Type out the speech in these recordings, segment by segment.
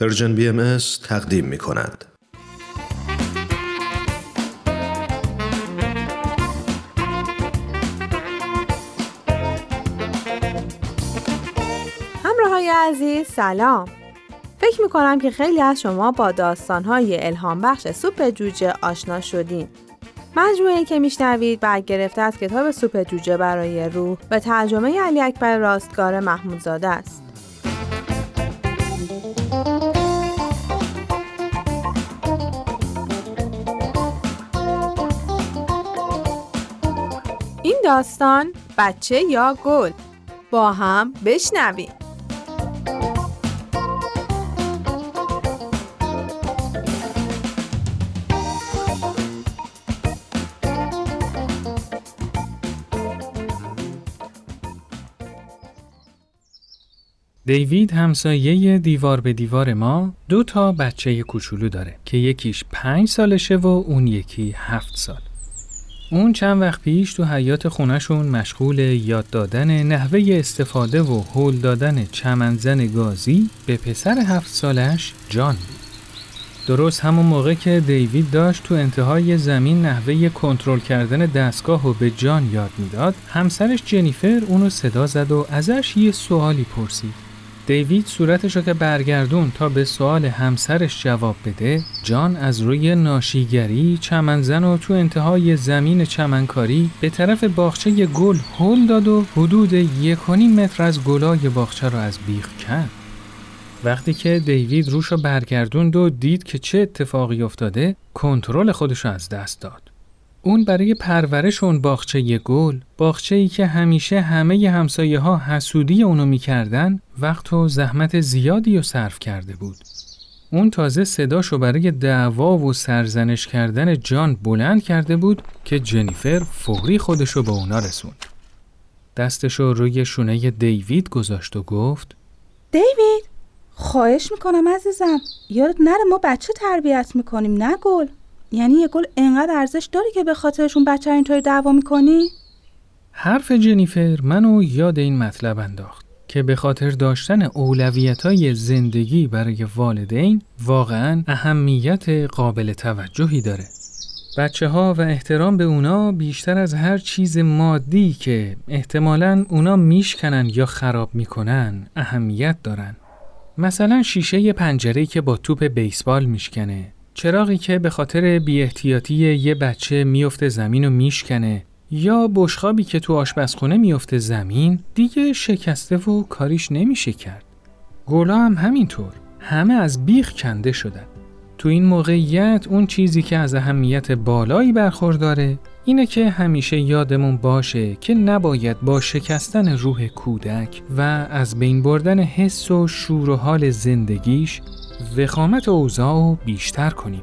Persian BM تقدیم می کند. همراه های عزیز سلام. فکر می کنم که خیلی از شما با داستان های الهام بخش سوپ جوجه آشنا شدین. مجموعه که میشنوید برگرفته از کتاب سوپ جوجه برای روح و ترجمه علی اکبر راستگار محمودزاده است. این داستان بچه یا گل با هم بشنویم دیوید همسایه دیوار به دیوار ما دو تا بچه کوچولو داره که یکیش پنج سالشه و اون یکی هفت سال. اون چند وقت پیش تو حیات خونشون مشغول یاد دادن نحوه استفاده و هول دادن چمنزن گازی به پسر هفت سالش جان بود. درست همون موقع که دیوید داشت تو انتهای زمین نحوه کنترل کردن دستگاه و به جان یاد می‌داد، همسرش جنیفر اونو صدا زد و ازش یه سوالی پرسید. دیوید صورتش رو که برگردون تا به سوال همسرش جواب بده جان از روی ناشیگری چمنزن و تو انتهای زمین چمنکاری به طرف باغچه گل هل داد و حدود یک متر از گلای باغچه رو از بیخ کرد. وقتی که دیوید روش رو برگردوند و دید که چه اتفاقی افتاده کنترل خودش رو از دست داد. اون برای پرورش اون باغچه گل باغچه ای که همیشه همه همسایه ها حسودی اونو می‌کردن وقت و زحمت زیادی رو صرف کرده بود. اون تازه صداشو برای دعوا و سرزنش کردن جان بلند کرده بود که جنیفر فوری خودشو به اونا رسوند. دستشو روی شونه دیوید گذاشت و گفت دیوید خواهش می‌کنم عزیزم یادت نره ما بچه تربیت می‌کنیم نه گل یعنی یه گل انقدر ارزش داری که به خاطرشون بچه اینطوری دعوا می‌کنی؟ حرف جنیفر منو یاد این مطلب انداخت که به خاطر داشتن اولویت های زندگی برای والدین واقعا اهمیت قابل توجهی داره. بچه ها و احترام به اونا بیشتر از هر چیز مادی که احتمالا اونا میشکنن یا خراب می‌کنن اهمیت دارن. مثلا شیشه پنجره که با توپ بیسبال میشکنه چراغی که به خاطر بیاحتیاطی یه بچه میفته زمین و میشکنه یا بشخابی که تو آشپزخونه میفته زمین دیگه شکسته و کاریش نمیشه کرد. گلا هم همینطور. همه از بیخ کنده شدن. تو این موقعیت اون چیزی که از اهمیت بالایی برخورداره اینه که همیشه یادمون باشه که نباید با شکستن روح کودک و از بین بردن حس و شور و حال زندگیش وخامت اوضاع بیشتر کنیم.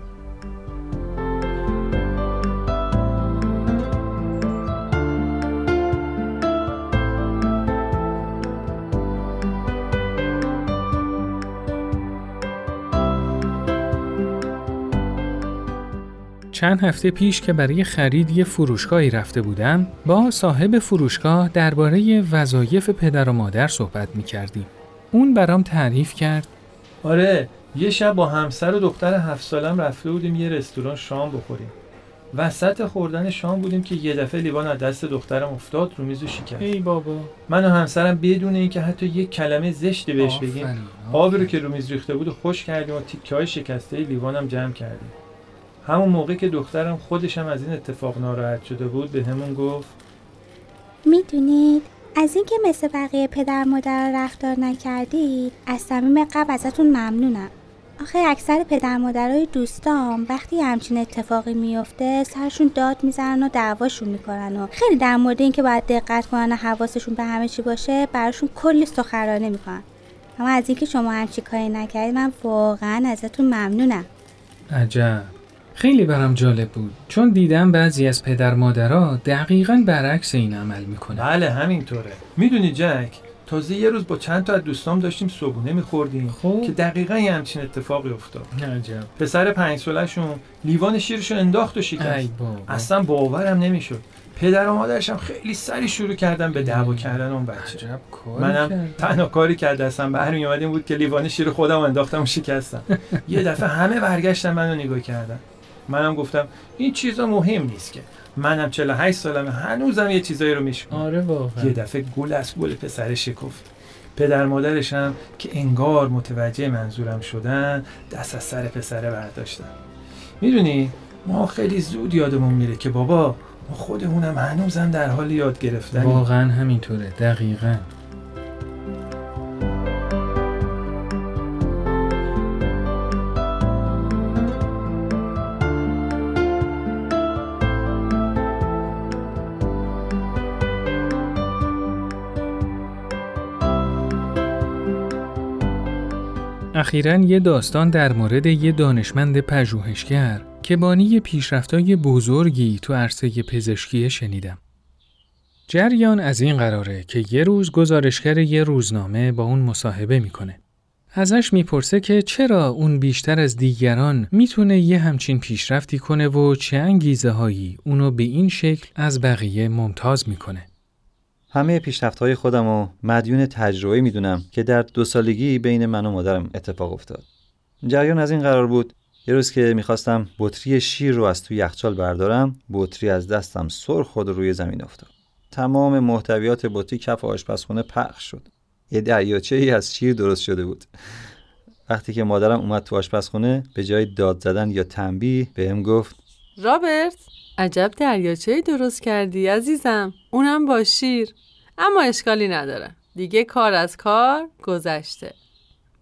چند هفته پیش که برای خرید یه فروشگاهی رفته بودم با صاحب فروشگاه درباره وظایف پدر و مادر صحبت می کردیم. اون برام تعریف کرد آره یه شب با همسر و دختر هفت سالم رفته بودیم یه رستوران شام بخوریم. وسط خوردن شام بودیم که یه دفعه لیوان از دست دخترم افتاد رو میز و شکست. ای بابا. من و همسرم بدون اینکه حتی یه کلمه زشتی بهش بگیم آبی رو که رو میز ریخته بود و خوش کردیم و تیکه های شکسته لیوانم جمع کردیم. همون موقع که دخترم خودشم از این اتفاق ناراحت شده بود به همون گفت می‌دونید از اینکه مثل بقیه پدر مادر رفتار نکردید از صمیم قبل ازتون ممنونم. آخه اکثر پدر مادرای دوستام وقتی همچین اتفاقی میفته سرشون داد می‌زنن و دعواشون می‌کنن و خیلی در مورد اینکه باید دقت کنن و حواسشون به همه چی باشه براشون کلی سخرانه می‌کنن. اما از اینکه شما همچی کاری نکردید من واقعا ازتون ممنونم. عجب. خیلی برام جالب بود. چون دیدم بعضی از پدر مادرها دقیقا برعکس این عمل می‌کنن. بله همینطوره. می‌دونی جک تازه یه روز با چند تا از دوستام داشتیم صبحونه میخوردیم خب. که دقیقا یه همچین اتفاقی افتاد. عجب. پسر پنج سالشون لیوان شیرشو انداخت و شکست. بابا. اصلا باورم نمی‌شد. پدر و مادرش هم خیلی سری شروع کردن به دعوا کردن اون بچه. عجب کاری منم. تنها کاری که دستم برمی اومد این بود که لیوان شیر خودم انداختم و شکستم. یه دفعه همه برگشتن منو نگاه کردن. منم گفتم این چیزا مهم نیست که. منم 48 سالمه. هنوزم یه چیزایی رو میشکنم. آره واقعا. یه دفعه گل از گل پسر شکفت. پدر مادرش هم که انگار متوجه منظورم شدن دست از سر پسره برداشتن. می‌دونی ما خیلی زود یادمون میره که بابا ما خودمونم هنوزم در حال یاد گرفتن واقعا همینطوره. دقیقا. اخیرا یه داستان در مورد یه دانشمند پژوهشگر که بانی پیشرفتای بزرگی تو عرصه پزشکی شنیدم. جریان از این قراره که یه روز گزارشگر یه روزنامه با اون مصاحبه می‌کنه. ازش می‌پرسه که چرا اون بیشتر از دیگران می‌تونه یه همچین پیشرفتی کنه و چه انگیزه هایی اونو به این شکل از بقیه ممتاز می‌کنه. همه پیشرفت‌های خودم و مدیون تجربه می‌دونم که در دو سالگی بین من و مادرم اتفاق افتاد. جریان از این قرار بود یه روز که می‌خواستم بطری شیر رو از توی یخچال بردارم بطری از دستم سر خود روی زمین افتاد. تمام محتویات بطری کف آشپزخونه پخش شد. یه دریاچه ای از شیر درست شده بود. وقتی که مادرم اومد تو آشپزخونه به جای داد زدن یا تنبیه بهم گفت رابرت! عجب دریاچه درست کردی عزیزم. اونم با شیر. اما اشکالی نداره. دیگه کار از کار گذشته.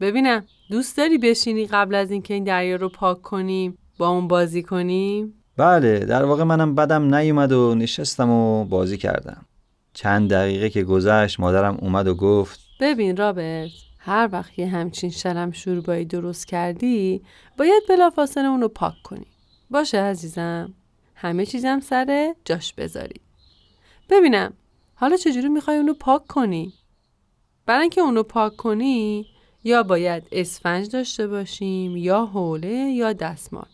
ببینم دوست داری بشینی قبل از اینکه این دریا رو پاک کنیم با اون بازی کنیم؟ بله در واقع منم بدم نیومد و نشستم و بازی کردم. چند دقیقه که گذشت مادرم اومد و گفت ببین رابرت هر وقت یه همچین شلم شوربایی درست کردی باید بلافاصله اونو پاک کنی. باشه عزیزم؟ همه چیزم سر جاش بذاری. ببینم حالا چجوری می‌خوای اونو پاک کنی؟ برای اینکه اونو پاک کنی یا باید اسفنج داشته باشیم یا حوله یا دستمال.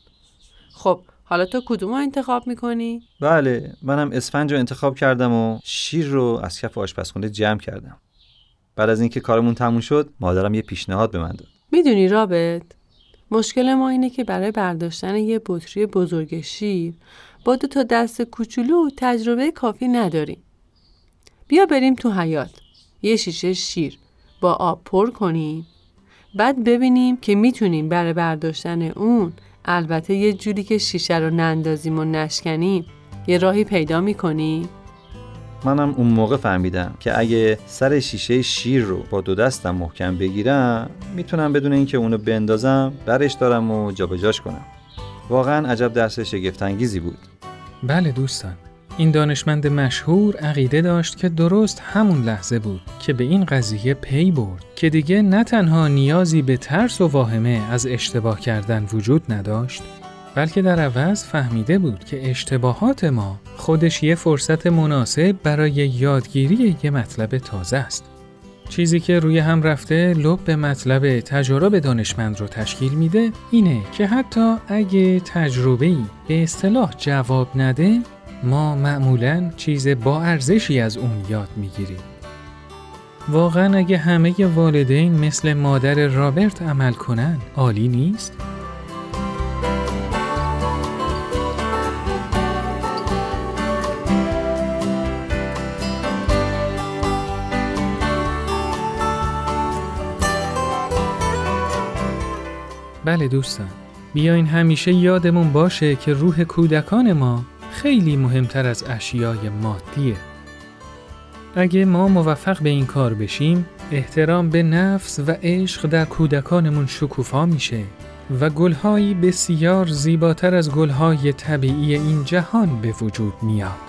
خب حالا تو کدوم رو انتخاب می‌کنی؟ بله منم اسفنج رو انتخاب کردم و شیر رو از کف آشپزخونه جمع کردم. بعد از اینکه کارمون تموم شد مادرم یه پیشنهاد به من داد. می‌دونی رابط؟ مشکل ما اینه که برای برداشتن یه بطری بزرگ شیر دو تا دست کوچولو تجربه کافی نداریم بیا بریم تو حیات یه شیشه شیر با آب پر کنیم. بعد ببینیم که می‌تونیم برای برداشتن اون البته یه جوری که شیشه رو نندازیم و نشکنیم یه راهی پیدا می‌کنیم منم اون موقع فهمیدم که اگه سر شیشه شیر رو با دو دستم محکم بگیرم می‌تونم بدون اینکه اونو بندازم برش دارم و جابجاش کنم. واقعا عجب درس شگفتانگیزی بود. بله دوستان این دانشمند مشهور عقیده داشت که درست همون لحظه بود که به این قضیه پی برد که دیگه نه تنها نیازی به ترس و واهمه از اشتباه کردن وجود نداشت بلکه در عوض فهمیده بود که اشتباهات ما خودش یه فرصت مناسب برای یادگیری یه مطلب تازه است. چیزی که روی هم رفته لب به مطلب تجارب دانشمند رو تشکیل میده اینه که حتی اگه تجربه‌ای به اصطلاح جواب نده ما معمولا چیز با ارزشی از اون یاد می‌گیریم. واقعا اگه همه والدین مثل مادر رابرت عمل کنن عالی نیست؟ بله دوستان. بیاین همیشه یادمون باشه که روح کودکان ما خیلی مهمتر از اشیای مادیه. اگه ما موفق به این کار بشیم احترام به نفس و عشق در کودکانمون شکوفا میشه و گلهایی بسیار زیباتر از گلهای طبیعی این جهان به وجود میاد.